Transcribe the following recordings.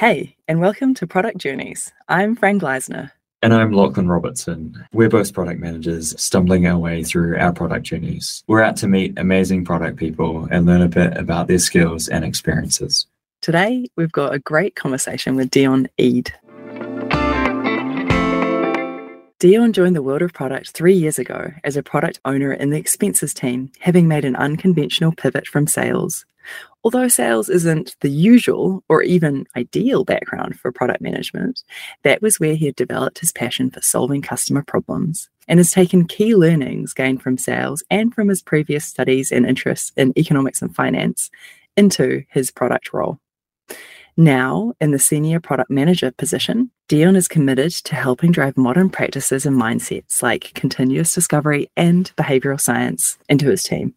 Hey, and welcome to Product Journeys. I'm Fran Gleisner. And I'm Lauchlan Robertson. We're both product managers stumbling our way through our product journeys. We're out to meet amazing product people and learn a bit about their skills and experiences. Today, we've got a great conversation with Dion Eade. Dion joined the world of product three years ago as a product owner in the expenses team, having made an unconventional pivot from sales. Although sales isn't the usual or even ideal background for product management, that was where he had developed his passion for solving customer problems and has taken key learnings gained from sales and from his previous studies and interests in economics and finance into his product role. Now, in the senior product manager position, Dion is committed to helping drive modern practices and mindsets like continuous discovery and behavioral science into his team.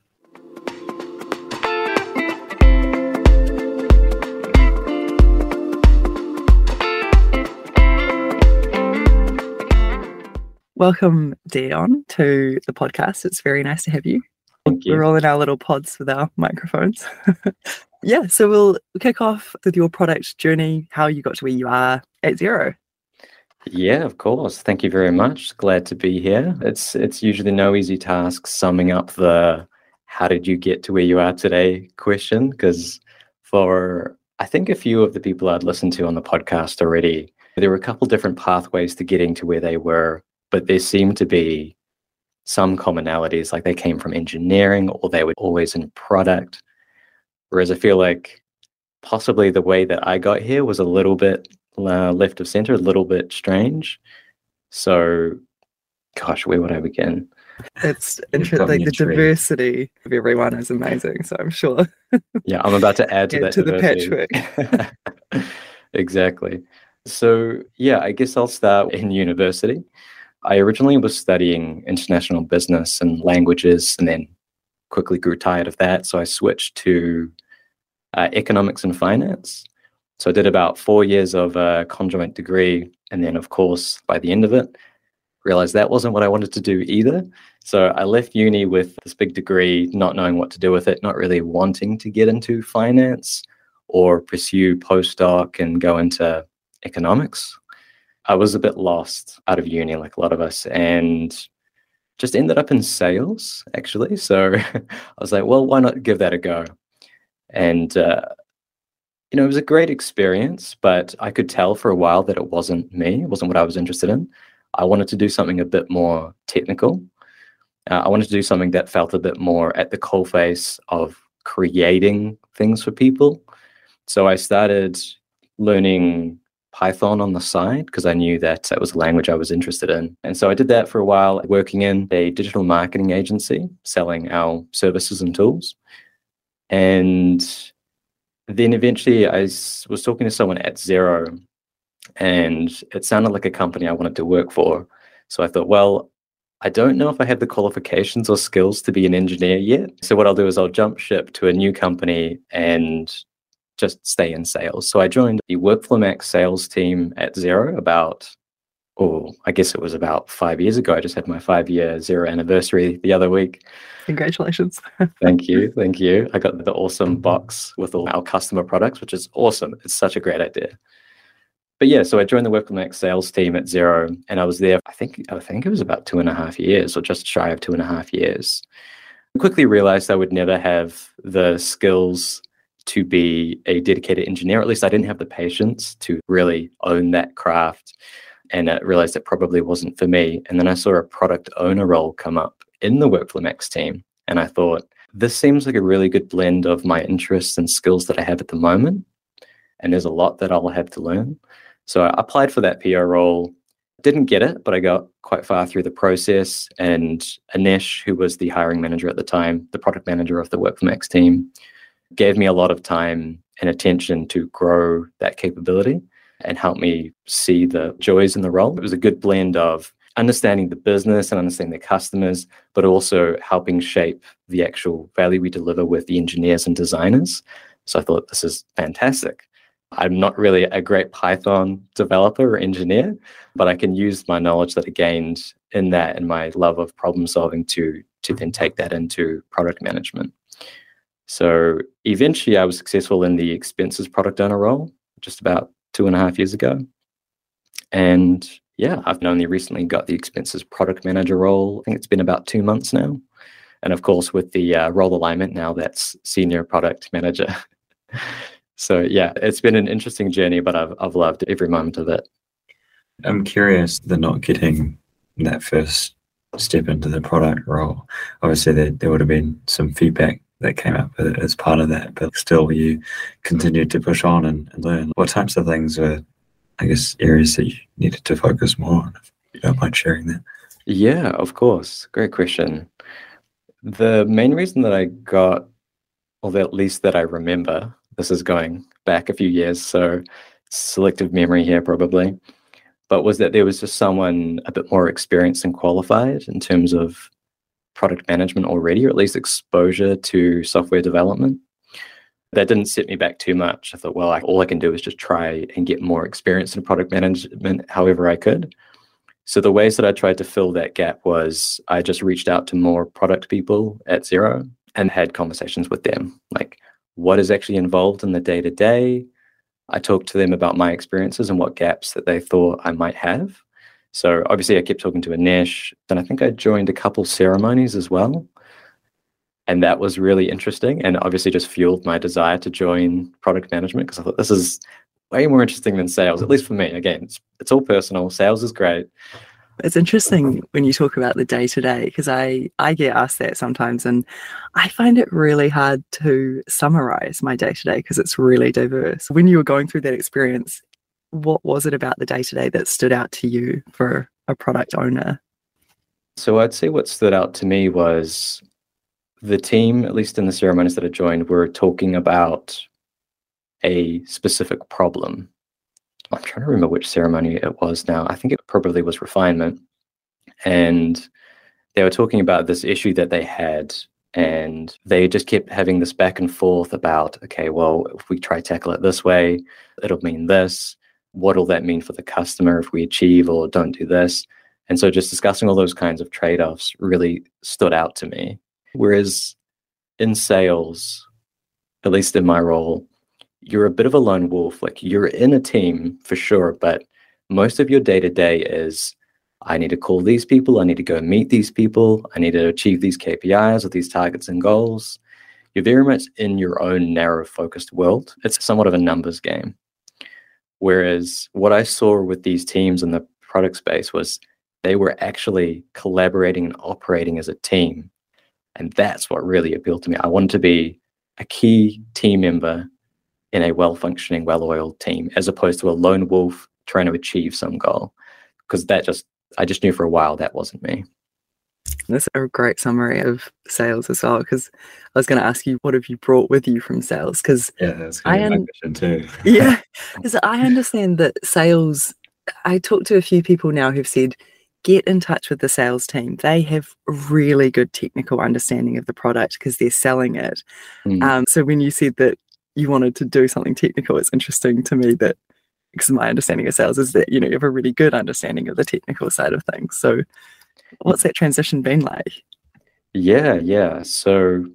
Welcome, Dion, to the podcast. It's very nice to have you. Thank you. We're all in our little pods with our microphones. yeah, so we'll kick off with your product journey, how you got to where you are at Xero. Yeah, of course. Thank you very much. Glad to be here. It's it's usually no easy task summing up the how did you get to where you are today question because for I think a few of the people I'd listened to on the podcast already, there were a couple different pathways to getting to where they were but there seemed to be some commonalities, like they came from engineering or they were always in product. Whereas I feel like possibly the way that I got here was a little bit uh, left of center, a little bit strange. So, gosh, where would I begin? It's interesting. Like the diversity of everyone is amazing. So I'm sure. yeah, I'm about to add to that to diversity. the patchwork. exactly. So yeah, I guess I'll start in university. I originally was studying international business and languages and then quickly grew tired of that. So I switched to uh, economics and finance. So I did about four years of a conjoint degree. And then, of course, by the end of it, realized that wasn't what I wanted to do either. So I left uni with this big degree, not knowing what to do with it, not really wanting to get into finance or pursue postdoc and go into economics. I was a bit lost out of uni, like a lot of us, and just ended up in sales actually. So I was like, well, why not give that a go? And uh, you know, it was a great experience, but I could tell for a while that it wasn't me. It wasn't what I was interested in. I wanted to do something a bit more technical. Uh, I wanted to do something that felt a bit more at the coalface of creating things for people. So I started learning Python on the side because I knew that that was a language I was interested in. And so I did that for a while, working in a digital marketing agency, selling our services and tools. And then eventually I was talking to someone at Xero, and it sounded like a company I wanted to work for. So I thought, well, I don't know if I have the qualifications or skills to be an engineer yet. So what I'll do is I'll jump ship to a new company and just stay in sales. So I joined the Workflow Max sales team at Xero about, oh, I guess it was about five years ago. I just had my five year Xero anniversary the other week. Congratulations. thank you. Thank you. I got the awesome box with all our customer products, which is awesome. It's such a great idea. But yeah, so I joined the Workflow Max sales team at Xero and I was there, I think, I think it was about two and a half years or just shy of two and a half years. I quickly realized I would never have the skills to be a dedicated engineer. At least I didn't have the patience to really own that craft. And I realized it probably wasn't for me. And then I saw a product owner role come up in the Workflow Max team. And I thought, this seems like a really good blend of my interests and skills that I have at the moment. And there's a lot that I'll have to learn. So I applied for that PR role, didn't get it, but I got quite far through the process. And Anish, who was the hiring manager at the time, the product manager of the Workflow Max team, gave me a lot of time and attention to grow that capability and help me see the joys in the role. It was a good blend of understanding the business and understanding the customers, but also helping shape the actual value we deliver with the engineers and designers. So I thought this is fantastic. I'm not really a great Python developer or engineer, but I can use my knowledge that I gained in that and my love of problem solving to to then take that into product management. So eventually I was successful in the expenses product owner role just about two and a half years ago. And yeah, I've only recently got the expenses product manager role. I think it's been about two months now. And of course, with the uh, role alignment now, that's senior product manager. so yeah, it's been an interesting journey, but I've, I've loved every moment of it. I'm curious, the not getting that first step into the product role. Obviously, there, there would have been some feedback that came up uh, as part of that, but still, you continued to push on and, and learn. What types of things were, I guess, areas that you needed to focus more on? If you don't mind sharing that. Yeah, of course. Great question. The main reason that I got, or at least that I remember, this is going back a few years, so selective memory here probably, but was that there was just someone a bit more experienced and qualified in terms of product management already, or at least exposure to software development. That didn't set me back too much. I thought, well, I, all I can do is just try and get more experience in product management however I could. So the ways that I tried to fill that gap was I just reached out to more product people at Xero and had conversations with them, like what is actually involved in the day to day. I talked to them about my experiences and what gaps that they thought I might have. So obviously, I kept talking to Anish, and I think I joined a couple ceremonies as well. And that was really interesting and obviously just fueled my desire to join product management because I thought this is way more interesting than sales, at least for me. Again, it's, it's all personal. Sales is great. It's interesting when you talk about the day to day because I I get asked that sometimes, and I find it really hard to summarize my day to day because it's really diverse. When you were going through that experience, what was it about the day to day that stood out to you for a product owner? So I'd say what stood out to me was the team, at least in the ceremonies that I joined, were talking about a specific problem. I'm trying to remember which ceremony it was now. I think it probably was refinement. And they were talking about this issue that they had. And they just kept having this back and forth about, okay, well, if we try tackle it this way, it'll mean this. What'll that mean for the customer if we achieve or don't do this? And so just discussing all those kinds of trade offs really stood out to me. Whereas in sales, at least in my role, you're a bit of a lone wolf. Like you're in a team for sure, but most of your day to day is I need to call these people, I need to go meet these people, I need to achieve these KPIs or these targets and goals. You're very much in your own narrow focused world. It's somewhat of a numbers game. Whereas what I saw with these teams in the product space was they were actually collaborating and operating as a team. And that's what really appealed to me. I wanted to be a key team member in a well functioning, well oiled team, as opposed to a lone wolf trying to achieve some goal. Because that just, I just knew for a while that wasn't me. That's a great summary of sales as well. Because I was going to ask you, what have you brought with you from sales? Because yeah, that's I un- too. yeah, because I understand that sales. I talked to a few people now who've said, get in touch with the sales team. They have really good technical understanding of the product because they're selling it. Mm. Um, so when you said that you wanted to do something technical, it's interesting to me that because my understanding of sales is that you know you have a really good understanding of the technical side of things. So, what's that transition been like? Yeah, yeah. So,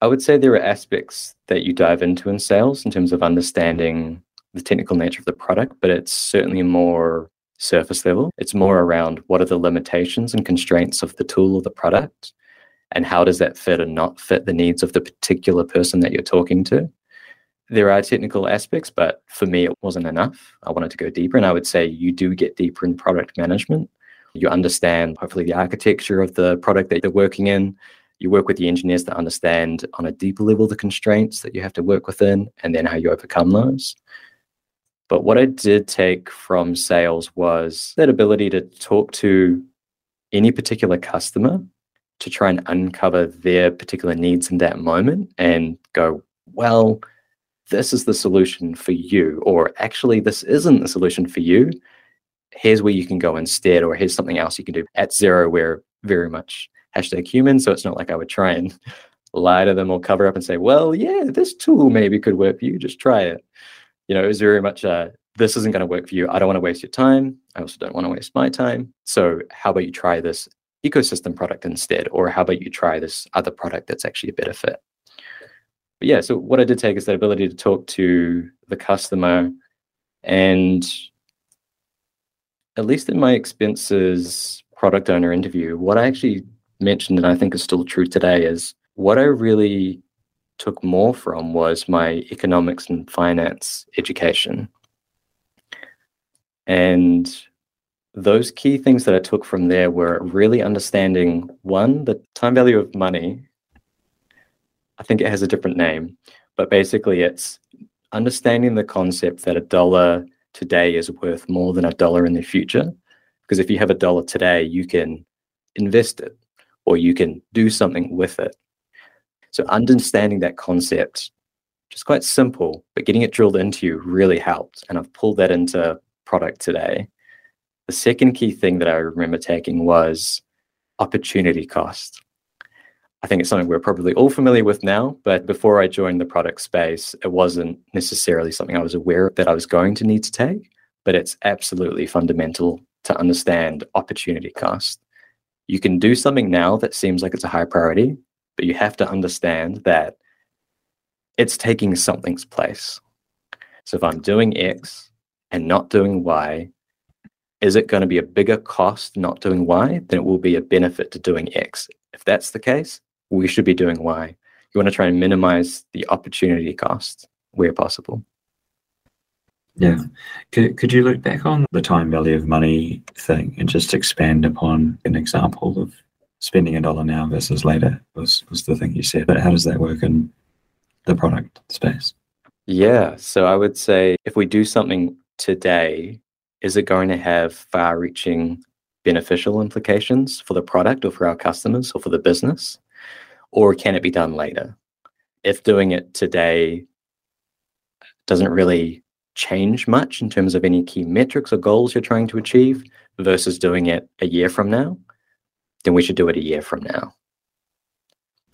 I would say there are aspects that you dive into in sales in terms of understanding the technical nature of the product, but it's certainly more surface level. It's more around what are the limitations and constraints of the tool or the product and how does that fit and not fit the needs of the particular person that you're talking to there are technical aspects but for me it wasn't enough i wanted to go deeper and i would say you do get deeper in product management you understand hopefully the architecture of the product that you're working in you work with the engineers to understand on a deeper level the constraints that you have to work within and then how you overcome those but what i did take from sales was that ability to talk to any particular customer to try and uncover their particular needs in that moment and go, well, this is the solution for you, or actually, this isn't the solution for you. Here's where you can go instead, or here's something else you can do. At Xero, we're very much hashtag human, so it's not like I would try and lie to them or cover up and say, well, yeah, this tool maybe could work for you. Just try it. You know, it was very much a, this isn't going to work for you. I don't want to waste your time. I also don't want to waste my time. So, how about you try this ecosystem product instead? Or how about you try this other product that's actually a better fit? But yeah, so what I did take is that ability to talk to the customer And at least in my expenses product owner interview, what I actually mentioned, and I think is still true today, is what I really took more from was my economics and finance education. And those key things that I took from there were really understanding one, the time value of money. I think it has a different name, but basically it's understanding the concept that a dollar today is worth more than a dollar in the future. Because if you have a dollar today, you can invest it or you can do something with it. So understanding that concept, just quite simple, but getting it drilled into you really helped. And I've pulled that into product today. The second key thing that I remember taking was opportunity cost. I think it's something we're probably all familiar with now, but before I joined the product space, it wasn't necessarily something I was aware that I was going to need to take, but it's absolutely fundamental to understand opportunity cost. You can do something now that seems like it's a high priority, but you have to understand that it's taking something's place. So if I'm doing X and not doing Y, is it going to be a bigger cost not doing Y than it will be a benefit to doing X? If that's the case, we should be doing Y. You want to try and minimize the opportunity cost where possible. Yeah. Could, could you look back on the time value of money thing and just expand upon an example of spending a dollar now versus later was, was the thing you said. But how does that work in the product space? Yeah. So I would say if we do something today, is it going to have far reaching beneficial implications for the product or for our customers or for the business? Or can it be done later? If doing it today doesn't really change much in terms of any key metrics or goals you're trying to achieve versus doing it a year from now, then we should do it a year from now.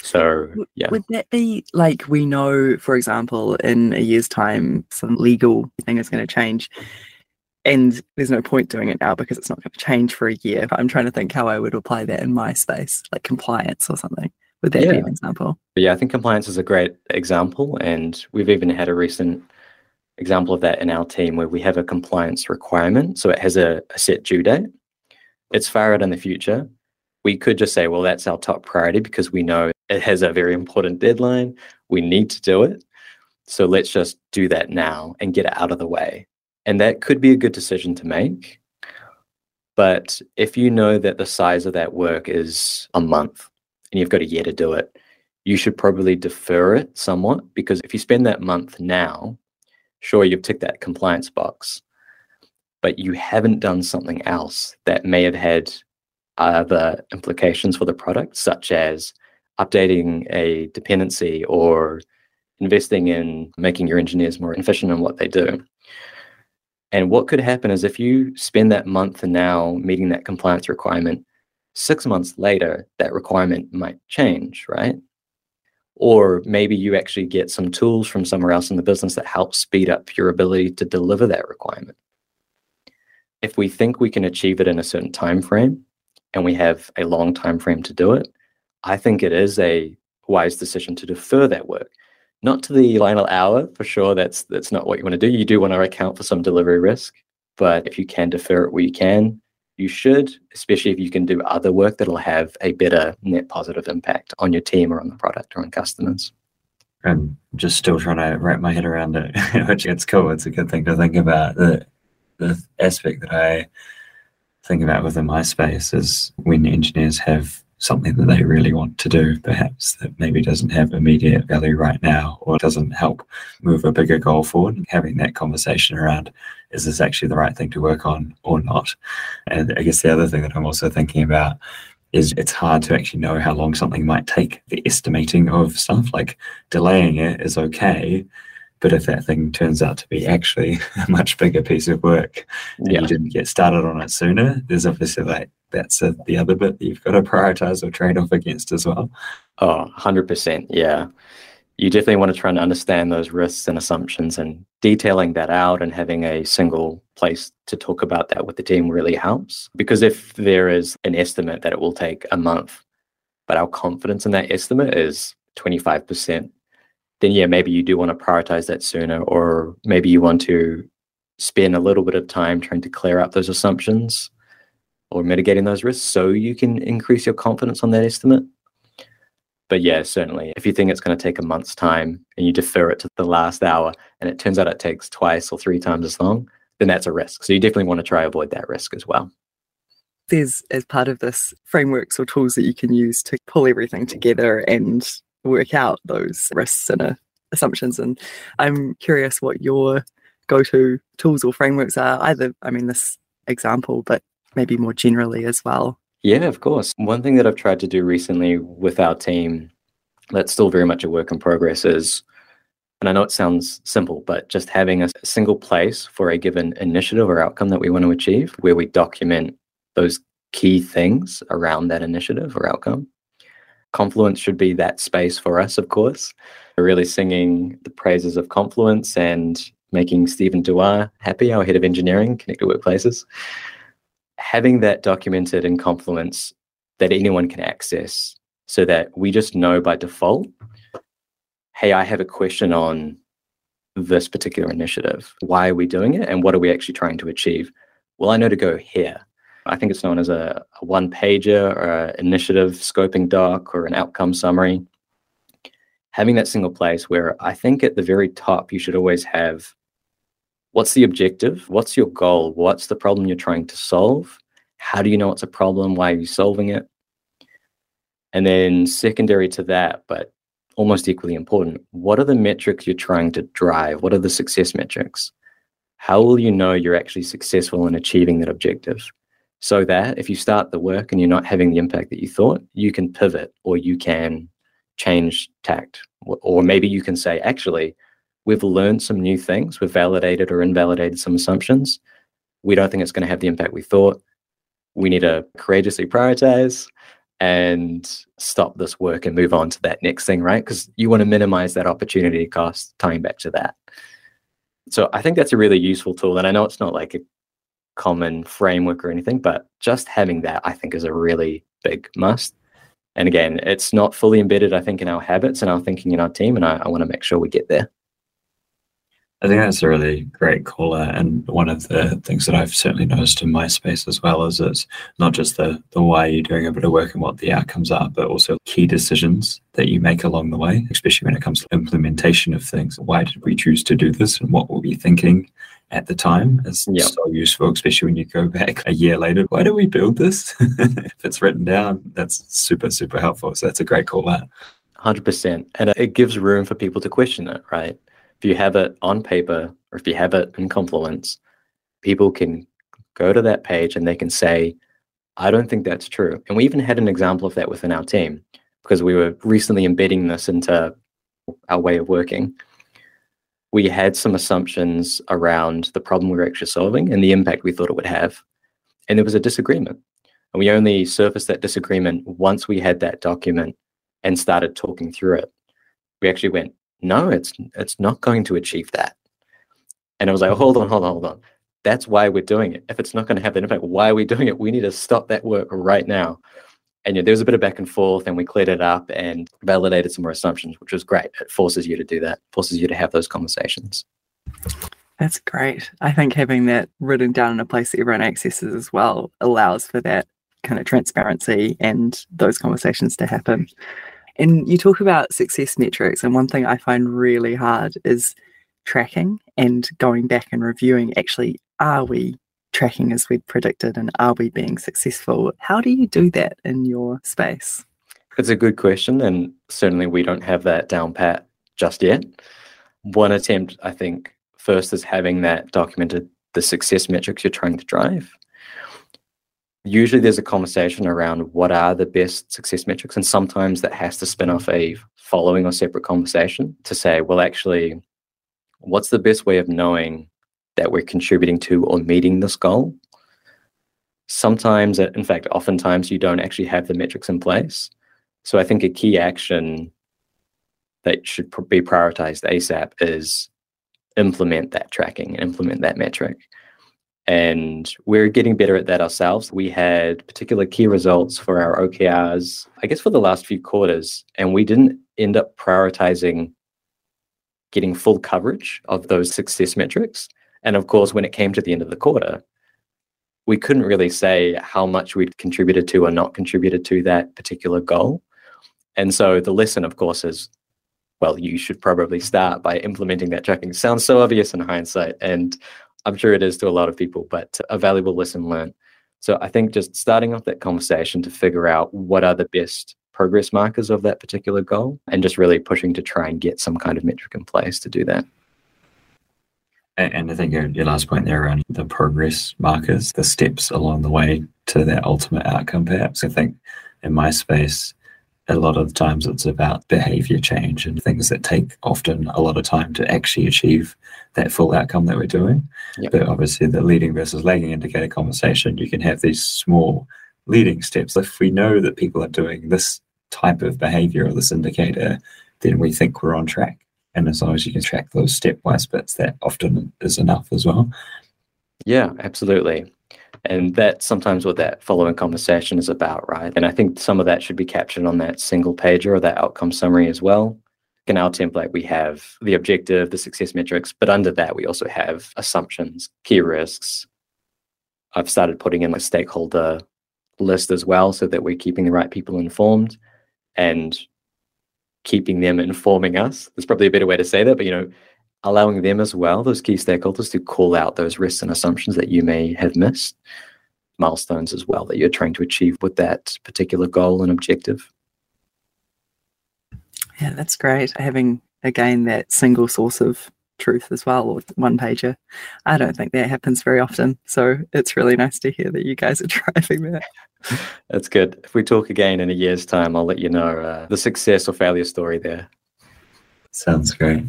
So, yeah. Would that be like we know, for example, in a year's time, some legal thing is going to change? And there's no point doing it now because it's not going to change for a year. But I'm trying to think how I would apply that in my space, like compliance or something. Would that yeah. be an example? Yeah, I think compliance is a great example. And we've even had a recent example of that in our team where we have a compliance requirement. So it has a, a set due date. It's far out in the future. We could just say, well, that's our top priority because we know it has a very important deadline. We need to do it. So let's just do that now and get it out of the way. And that could be a good decision to make. But if you know that the size of that work is a month and you've got a year to do it, you should probably defer it somewhat because if you spend that month now, sure, you've ticked that compliance box, but you haven't done something else that may have had other implications for the product, such as updating a dependency or investing in making your engineers more efficient in what they do. And what could happen is if you spend that month now meeting that compliance requirement, six months later, that requirement might change, right? Or maybe you actually get some tools from somewhere else in the business that help speed up your ability to deliver that requirement. If we think we can achieve it in a certain time frame and we have a long time frame to do it, I think it is a wise decision to defer that work. Not to the final hour, for sure. That's that's not what you want to do. You do want to account for some delivery risk, but if you can defer it where you can, you should, especially if you can do other work that'll have a better net positive impact on your team or on the product or on customers. I'm just still trying to wrap my head around it, which it's cool. It's a good thing to think about. The the aspect that I think about within my space is when engineers have something that they really want to do, perhaps that maybe doesn't have immediate value right now or doesn't help move a bigger goal forward. Having that conversation around is this actually the right thing to work on or not? And I guess the other thing that I'm also thinking about is it's hard to actually know how long something might take. The estimating of stuff, like delaying it, is okay. But if that thing turns out to be actually a much bigger piece of work and yeah. you didn't get started on it sooner, there's obviously like that's a, the other bit that you've got to prioritize or trade off against as well. Oh, 100%. Yeah. You definitely want to try and understand those risks and assumptions and detailing that out and having a single place to talk about that with the team really helps. Because if there is an estimate that it will take a month, but our confidence in that estimate is 25%, then yeah, maybe you do want to prioritize that sooner, or maybe you want to spend a little bit of time trying to clear up those assumptions or mitigating those risks so you can increase your confidence on that estimate. But yeah, certainly, if you think it's going to take a month's time and you defer it to the last hour and it turns out it takes twice or three times as long, then that's a risk. So you definitely want to try avoid that risk as well. There's, as part of this, frameworks or tools that you can use to pull everything together and work out those risks and uh, assumptions. And I'm curious what your go to tools or frameworks are, either, I mean, this example, but maybe more generally as well. Yeah, of course. One thing that I've tried to do recently with our team that's still very much a work in progress is, and I know it sounds simple, but just having a single place for a given initiative or outcome that we want to achieve where we document those key things around that initiative or outcome. Confluence should be that space for us, of course. We're really singing the praises of Confluence and making Stephen Dewar happy, our head of engineering, Connected Workplaces having that documented in Confluence that anyone can access so that we just know by default, hey, I have a question on this particular initiative. Why are we doing it? And what are we actually trying to achieve? Well, I know to go here. I think it's known as a, a one pager or an initiative scoping doc or an outcome summary. Having that single place where I think at the very top, you should always have what's the objective? What's your goal? What's the problem you're trying to solve? How do you know it's a problem? Why are you solving it? And then, secondary to that, but almost equally important, what are the metrics you're trying to drive? What are the success metrics? How will you know you're actually successful in achieving that objective? So that if you start the work and you're not having the impact that you thought, you can pivot or you can change tact. Or maybe you can say, actually, We've learned some new things. We've validated or invalidated some assumptions. We don't think it's going to have the impact we thought. We need to courageously prioritize and stop this work and move on to that next thing, right? Because you want to minimize that opportunity cost, tying back to that. So I think that's a really useful tool. And I know it's not like a common framework or anything, but just having that, I think, is a really big must. And again, it's not fully embedded, I think, in our habits and our thinking in our team. And I, I want to make sure we get there. I think that's a really great caller. And one of the things that I've certainly noticed in my space as well is it's not just the, the why you're doing a bit of work and what the outcomes are, but also key decisions that you make along the way, especially when it comes to implementation of things. Why did we choose to do this and what were we thinking at the time is yep. so useful, especially when you go back a year later. Why do we build this? if it's written down, that's super, super helpful. So that's a great call out. 100%. And it gives room for people to question it, right? If you have it on paper or if you have it in Confluence, people can go to that page and they can say, I don't think that's true. And we even had an example of that within our team because we were recently embedding this into our way of working. We had some assumptions around the problem we were actually solving and the impact we thought it would have. And there was a disagreement. And we only surfaced that disagreement once we had that document and started talking through it. We actually went, no, it's it's not going to achieve that. And I was like, hold on, hold on, hold on. That's why we're doing it. If it's not going to have that impact, why are we doing it? We need to stop that work right now. And yeah, there was a bit of back and forth, and we cleared it up and validated some more assumptions, which was great. It forces you to do that, forces you to have those conversations. That's great. I think having that written down in a place that everyone accesses as well allows for that kind of transparency and those conversations to happen. And you talk about success metrics, and one thing I find really hard is tracking and going back and reviewing actually, are we tracking as we predicted and are we being successful? How do you do that in your space? It's a good question, and certainly we don't have that down pat just yet. One attempt, I think, first is having that documented the success metrics you're trying to drive usually there's a conversation around what are the best success metrics and sometimes that has to spin off a following or separate conversation to say well actually what's the best way of knowing that we're contributing to or meeting this goal? Sometimes in fact oftentimes you don't actually have the metrics in place. So i think a key action that should be prioritized asap is implement that tracking and implement that metric and we're getting better at that ourselves. We had particular key results for our OKRs, I guess, for the last few quarters, and we didn't end up prioritizing getting full coverage of those success metrics And of course, when it came to the end of the quarter, we couldn't really say how much we'd contributed to or not contributed to that particular goal. And so the lesson, of course, is well, you should probably start by implementing that tracking. Sounds so obvious in hindsight, and I'm sure it is to a lot of people, but a valuable lesson learned. So I think just starting off that conversation to figure out what are the best progress markers of that particular goal and just really pushing to try and get some kind of metric in place to do that. And I think your, your last point there around the progress markers, the steps along the way to that ultimate outcome, perhaps. I think in my space, a lot of times it's about behavior change and things that take often a lot of time to actually achieve that full outcome that we're doing. Yep. But obviously, the leading versus lagging indicator conversation, you can have these small leading steps. If we know that people are doing this type of behavior or this indicator, then we think we're on track. And as long as you can track those stepwise bits, that often is enough as well. Yeah, absolutely. And that's sometimes what that following conversation is about, right? And I think some of that should be captured on that single page or that outcome summary as well. In our template, we have the objective, the success metrics, but under that, we also have assumptions, key risks. I've started putting in a stakeholder list as well so that we're keeping the right people informed and keeping them informing us. There's probably a better way to say that, but you know, allowing them as well, those key stakeholders, to call out those risks and assumptions that you may have missed, milestones as well that you're trying to achieve with that particular goal and objective. Yeah, that's great. Having again that single source of truth as well, or one pager. I don't think that happens very often. So it's really nice to hear that you guys are driving that. That's good. If we talk again in a year's time, I'll let you know uh, the success or failure story there. Sounds great.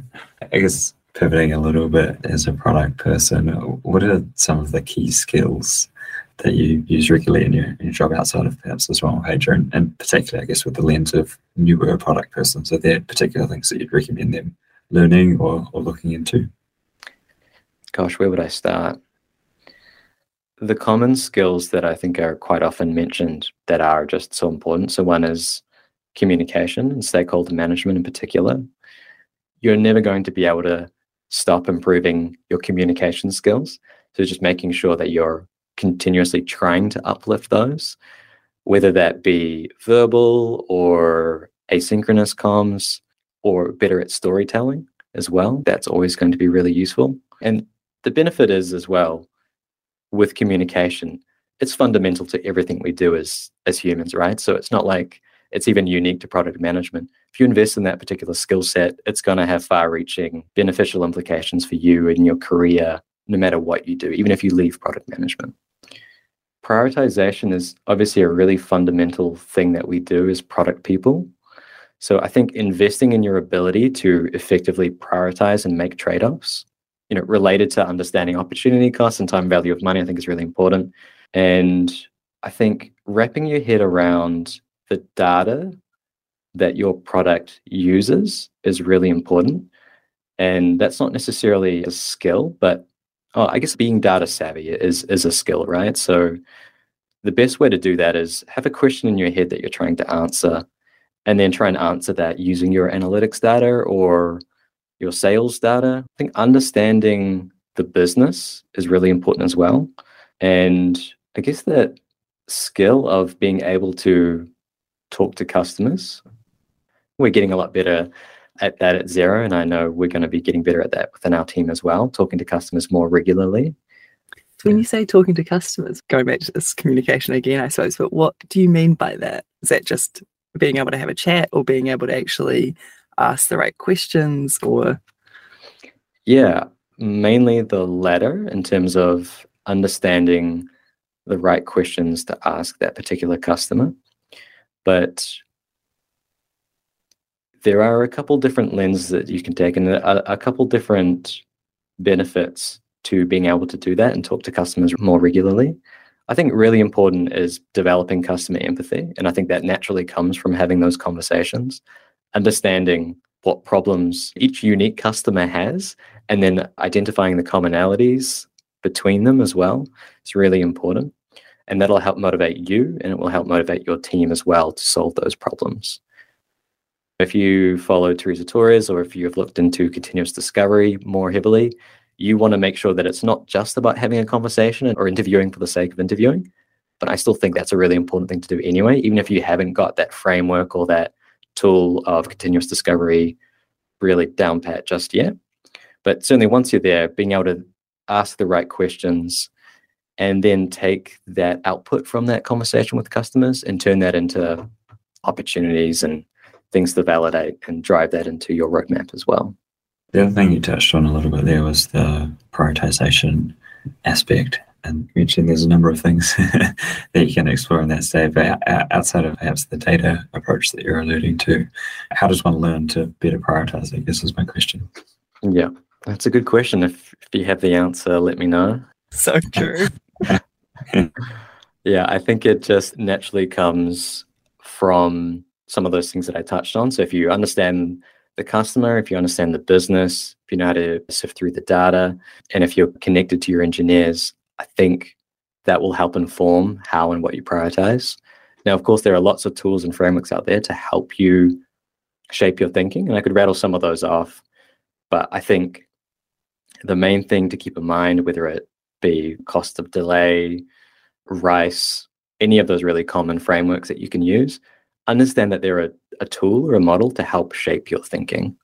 I guess pivoting a little bit as a product person, what are some of the key skills that you use regularly in your, in your job outside of perhaps this one pager, and, and particularly, I guess, with the lens of newer product persons? Are there particular things that you'd recommend them learning or, or looking into? Gosh, where would I start? The common skills that I think are quite often mentioned that are just so important. So, one is communication and stakeholder management in particular. You're never going to be able to stop improving your communication skills. So, just making sure that you're continuously trying to uplift those, whether that be verbal or asynchronous comms, or better at storytelling as well. That's always going to be really useful. And the benefit is as well with communication, it's fundamental to everything we do as as humans, right? So it's not like it's even unique to product management. If you invest in that particular skill set, it's going to have far-reaching beneficial implications for you in your career, no matter what you do, even if you leave product management. Prioritization is obviously a really fundamental thing that we do as product people. So I think investing in your ability to effectively prioritize and make trade-offs, you know, related to understanding opportunity costs and time value of money, I think is really important. And I think wrapping your head around the data that your product uses is really important. And that's not necessarily a skill, but oh, I guess being data savvy is is a skill, right? So the best way to do that is have a question in your head that you're trying to answer and then try and answer that using your analytics data or your sales data. I think understanding the business is really important as well. And I guess that skill of being able to talk to customers, we're getting a lot better at that at Xero. And I know we're going to be getting better at that within our team as well, talking to customers more regularly. When you say talking to customers, going back to this communication again, I suppose, but what do you mean by that? Is that just being able to have a chat or being able to actually ask the right questions or yeah mainly the latter in terms of understanding the right questions to ask that particular customer but there are a couple different lenses that you can take and a, a couple different benefits to being able to do that and talk to customers more regularly I think really important is developing customer empathy. And I think that naturally comes from having those conversations, understanding what problems each unique customer has, and then identifying the commonalities between them as well. It's really important. And that'll help motivate you and it will help motivate your team as well to solve those problems. If you follow Teresa Torres or if you've looked into continuous discovery more heavily, you want to make sure that it's not just about having a conversation or interviewing for the sake of interviewing. But I still think that's a really important thing to do anyway, even if you haven't got that framework or that tool of continuous discovery really down pat just yet. But certainly once you're there, being able to ask the right questions and then take that output from that conversation with customers and turn that into opportunities and things to validate and drive that into your roadmap as well. The other thing you touched on a little bit there was the prioritization aspect. And you mentioned there's a number of things that you can explore in that stage. But outside of perhaps the data approach that you're alluding to, how does one learn to better prioritize? I guess is my question. Yeah, that's a good question. If, if you have the answer, let me know. So true. yeah, I think it just naturally comes from some of those things that I touched on. So if you understand the customer, if you understand the business, if you know how to sift through the data, and if you're connected to your engineers, I think that will help inform how and what you prioritize. Now, of course, there are lots of tools and frameworks out there to help you shape your thinking, and I could rattle some of those off. But I think the main thing to keep in mind, whether it be cost of delay, RICE, any of those really common frameworks that you can use, understand that they're a, a tool or a model to help shape your thinking.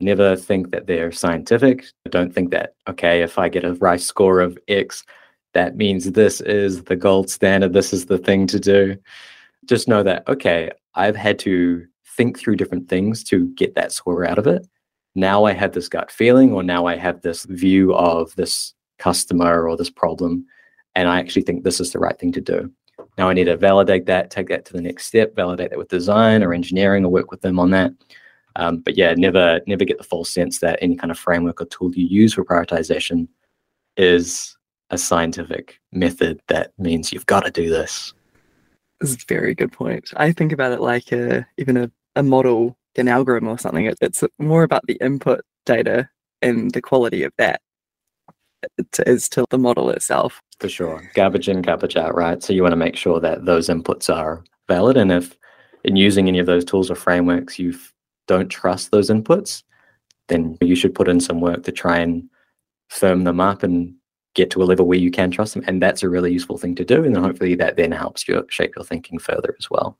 Never think that they're scientific. Don't think that, okay, if I get a RICE score of X, that means this is the gold standard, this is the thing to do. Just know that, okay, I've had to think through different things to get that score out of it. Now I have this gut feeling, or now I have this view of this customer or this problem, and I actually think this is the right thing to do. Now I need to validate that, take that to the next step, validate that with design or engineering, or work with them on that. Um, but yeah, never never get the false sense that any kind of framework or tool you use for prioritization is a scientific method that means you've got to do this. This is a very good point. I think about it like a, even a, a model, an algorithm or something. It, it's more about the input data and the quality of that as to the model itself. For sure. Garbage in, garbage out, right? So you want to make sure that those inputs are valid. And if in using any of those tools or frameworks you don't trust those inputs, then you should put in some work to try and firm them up and get to a level where you can trust them. And that's a really useful thing to do. And then hopefully that then helps you shape your thinking further as well.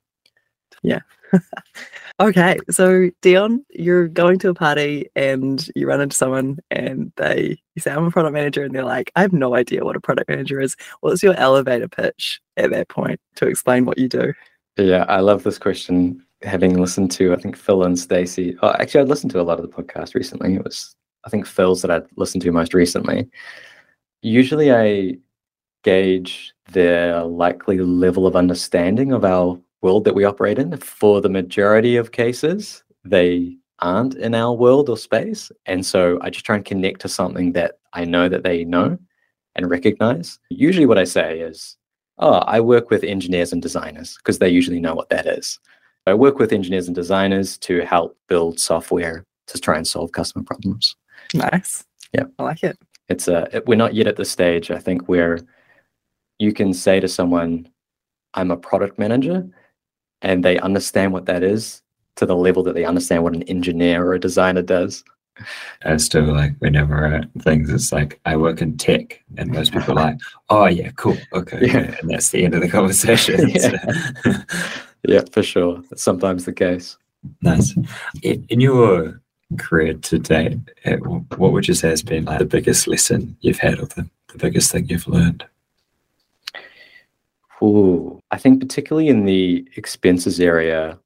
Yeah. okay. So Dion, you're going to a party and you run into someone and they you say, I'm a product manager, and they're like, I have no idea what a product manager is. What's your elevator pitch at that point to explain what you do? Yeah, I love this question. Having listened to, I think Phil and Stacy. Oh, actually, I'd listened to a lot of the podcast recently. It was, I think, Phil's that I'd listened to most recently. Usually, I gauge their likely level of understanding of our world that we operate in. For the majority of cases, they aren't in our world or space. And so I just try and connect to something that I know that they know and recognize. Usually, what I say is, Oh, I work with engineers and designers because they usually know what that is. I work with engineers and designers to help build software to try and solve customer problems. Nice. Yeah. I like it. It's a, it, we're not yet at the stage, I think, where you can say to someone, I'm a product manager, and they understand what that is to the level that they understand what an engineer or a designer does. I still like whenever uh, things, it's like I work in tech, and most people are like, "Oh yeah, cool, okay,", yeah. and that's the end of the conversation. yeah. yeah, for sure. That's sometimes the case. Nice. In, in your career to date, uh, what would you say has been like the biggest lesson you've had, or the, the biggest thing you've learned? Ooh, I think particularly in the expenses area,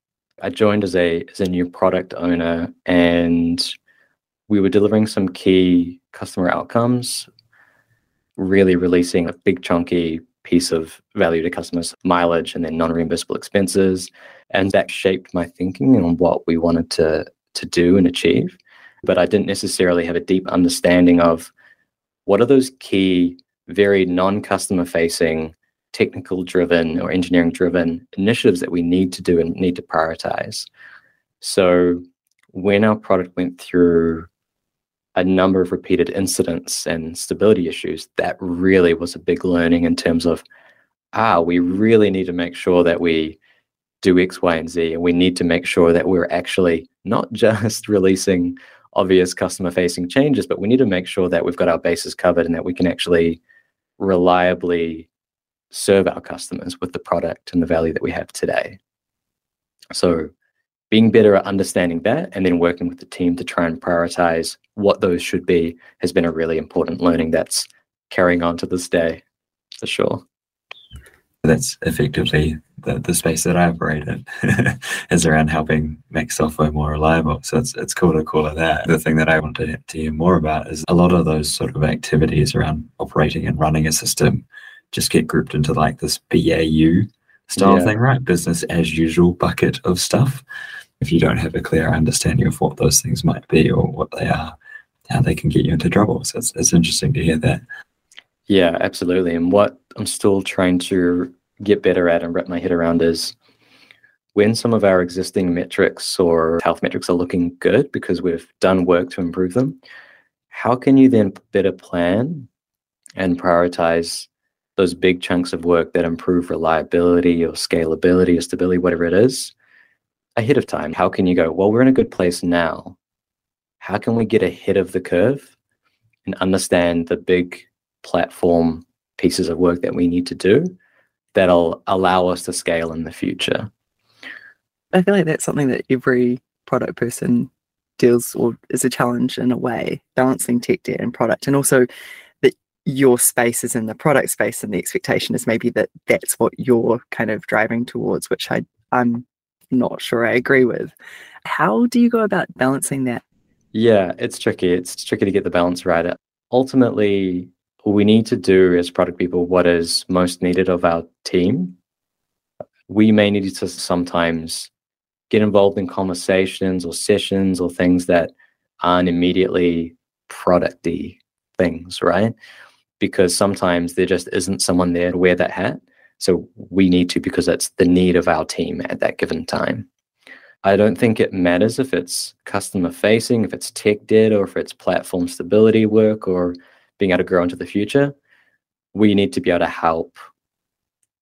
I joined as a as a new product owner and we were delivering some key customer outcomes, really releasing a big chunky piece of value to customers, mileage and then non-reimbursable expenses. And that shaped my thinking on what we wanted to to do and achieve. But I didn't necessarily have a deep understanding of what are those key, very non-customer facing technical driven or engineering driven initiatives that we need to do and need to prioritize. So when our product went through a number of repeated incidents and stability issues, that really was a big learning in terms of, ah, we really need to make sure that we do X, Y, and Z. And we need to make sure that we're actually not just releasing obvious customer facing changes, but we need to make sure that we've got our bases covered and that we can actually reliably serve our customers with the product and the value that we have today. So, being better at understanding that and then working with the team to try and prioritize what those should be has been a really important learning that's carrying on to this day for sure. That's effectively the, the space that I operate in is around helping make software more reliable. So it's it's cool to call it that. The thing that I want to, to hear more about is a lot of those sort of activities around operating and running a system just get grouped into like this BAU style yeah. thing, right? Business as usual bucket of stuff. If you don't have a clear understanding of what those things might be or what they are, how they can get you into trouble. So it's, it's interesting to hear that. Yeah, absolutely. And what I'm still trying to get better at and wrap my head around is when some of our existing metrics or health metrics are looking good because we've done work to improve them, how can you then better plan and prioritize those big chunks of work that improve reliability or scalability or stability, whatever it is, ahead of time? How can you go, well, we're in a good place now. How can we get ahead of the curve and understand the big platform pieces of work that we need to do that'll allow us to scale in the future. I feel like that's something that every product person deals or is a challenge in a way, balancing tech debt and product. And also your space is in the product space and the expectation is maybe that that's what you're kind of driving towards, which I, I'm not sure I agree with. How do you go about balancing that? Yeah, it's tricky. It's tricky to get the balance right. Ultimately, we need to do as product people what is most needed of our team. We may need to sometimes get involved in conversations or sessions or things that aren't immediately producty things, right? Because sometimes there just isn't someone there to wear that hat. So we need to because that's the need of our team at that given time. I don't think it matters if it's customer facing, if it's tech debt, or if it's platform stability work, or being able to grow into the future, we need to be able to help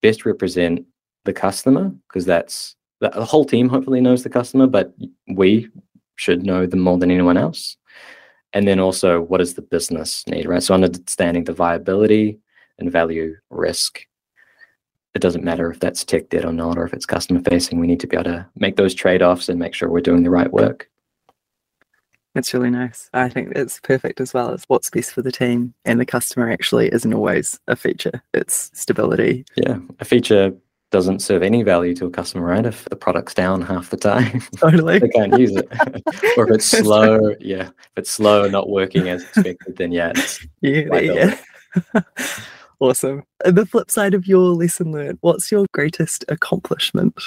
best represent the customer because that's the whole team hopefully knows the customer, but we should know them more than anyone else. And then also, what does the business need, right? So, understanding the viability and value risk. It doesn't matter if that's tech debt or not, or if it's customer facing. We need to be able to make those trade offs and make sure we're doing the right work. It's really nice. I think it's perfect as well as what's best for the team and the customer actually isn't always a feature. It's stability. Yeah. A feature doesn't serve any value to a customer, right? If the product's down half the time, totally. they can't use it. or if it's slow, yeah. If it's slow, and not working as expected, then yeah. yeah, yeah. awesome. And the flip side of your lesson learned, what's your greatest accomplishment?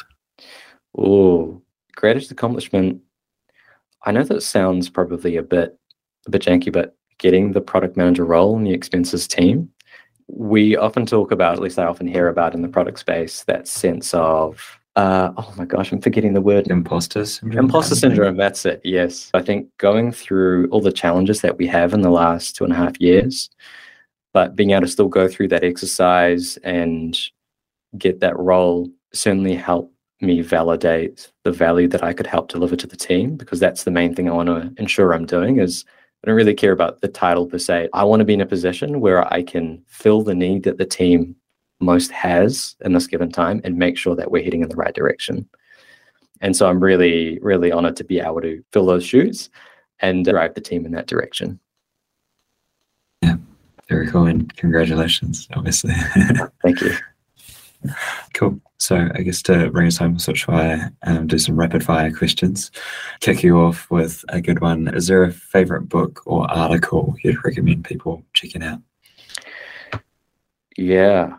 Oh, greatest accomplishment I know that sounds probably a bit a bit janky, but getting the product manager role in the expenses team, we often talk about, at least I often hear about in the product space, that sense of uh, oh my gosh, I'm forgetting the word. Imposter syndrome. Imposter syndrome, that's it. Yes. I think going through all the challenges that we have in the last two and a half years, but being able to still go through that exercise and get that role certainly helped me validate the value that I could help deliver to the team because that's the main thing I want to ensure I'm doing is I don't really care about the title per se. I want to be in a position where I can fill the need that the team most has in this given time and make sure that we're heading in the right direction. And so I'm really, really honored to be able to fill those shoes and drive the team in that direction. Yeah, very cool. And congratulations, obviously. Thank you. Cool. So I guess to bring us home, we'll switch fire and do some rapid fire questions. Kick you off with a good one. Is there a favorite book or article you'd recommend people checking out? Yeah.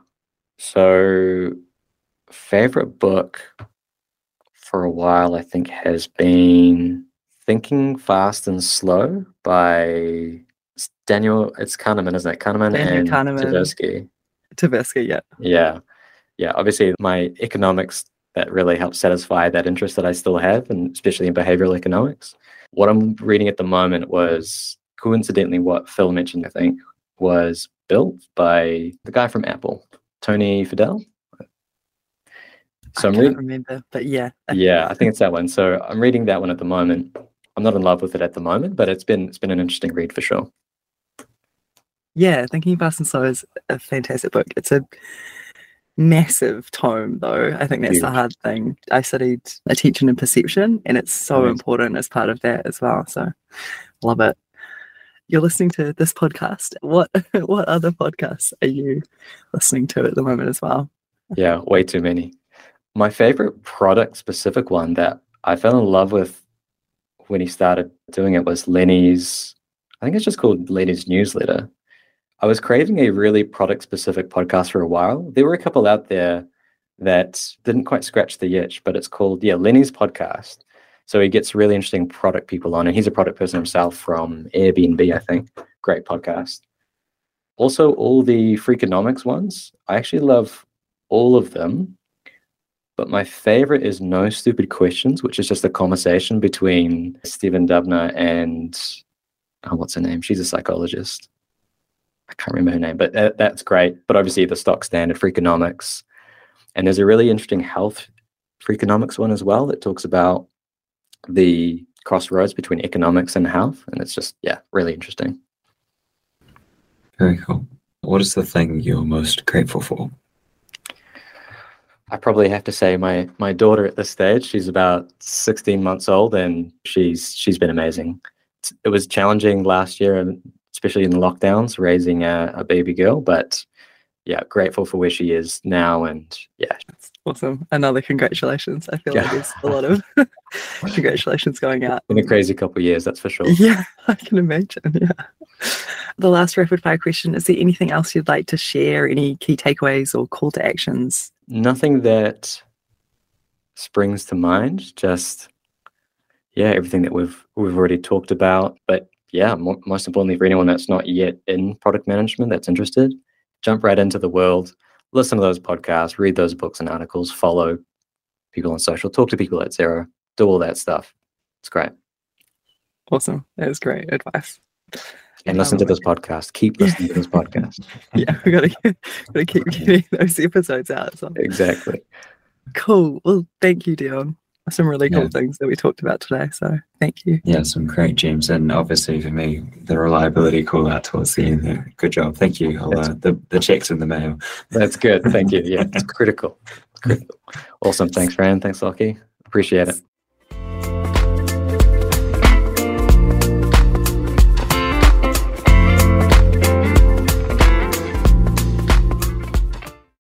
So favorite book for a while, I think, has been Thinking Fast and Slow by Daniel. It's Kahneman, isn't it? Kahneman Daniel and Kahneman. Tversky. Tversky, yeah. Yeah yeah, obviously my economics that really helps satisfy that interest that I still have, and especially in behavioral economics. What I'm reading at the moment was coincidentally what Phil mentioned, I think, was built by the guy from Apple, Tony Fadell. So I am reading. Remember, but yeah. yeah, I think it's that one. So I'm reading that one at the moment, I'm not in love with it at the moment, but it's been it's been an interesting read for sure. Yeah, Thinking Fast and Slow is a fantastic book. It's a massive tome, though. I think that's the hard thing. I studied attention and perception, and it's so Right. important as part of that as well. So, love it. You're listening to this podcast. What what other podcasts are you listening to at the moment as well? Yeah, way too many. My favorite product specific one that I fell in love with when he started doing it was Lenny's, I think it's just called Lenny's newsletter. I was craving a really product specific podcast for a while. There were a couple out there that didn't quite scratch the itch, but it's called, yeah, Lenny's podcast. So he gets really interesting product people on, and he's a product person himself from Airbnb, I think. Great podcast. Also, all the Freakonomics ones, I actually love all of them. But my favorite is No Stupid Questions, which is just a conversation between Stephen Dubner and oh, what's her name? She's a psychologist. I can't remember her name, but that, that's great. But obviously, the stock standard Freakonomics. And there's a really interesting health Freakonomics one as well that talks about the crossroads between economics and health. And it's just, yeah, really interesting. Very cool. What is the thing you're most grateful for? I probably have to say my my daughter at this stage, she's about 16 months old and she's she's been amazing. It was challenging last year and especially in the lockdowns raising a, a baby girl, but yeah, grateful for where she is now and yeah, That's awesome. Another congratulations. I feel like there's a lot of congratulations going out. In a crazy couple of years, that's for sure. Yeah, I can imagine. Yeah. The last rapid fire question is there anything else you'd like to share? Any key takeaways or call to actions? Nothing that springs to mind, just yeah, everything that we've we've already talked about, but yeah, mo- most importantly for anyone that's not yet in product management that's interested, jump right into the world, listen to those podcasts, read those books and articles, follow people on social, talk to people at Xero, do all that stuff. It's great. Awesome. That is great advice. And listen to this podcast. Keep Yeah. listening to this podcast. Yeah, we gotta, gotta keep getting those episodes out. So exactly. cool. Well, thank you, Dion. Some really cool Yeah. things that we talked about today. So thank you. Yeah, some great gems. And obviously for me, the reliability call out towards the end there. Good job. Thank you. I'll, uh, the, the check's in the mail. That's good. Thank you. Yeah, it's critical. Critical. Awesome. Thanks, Ryan. Thanks, Lockie. Appreciate it.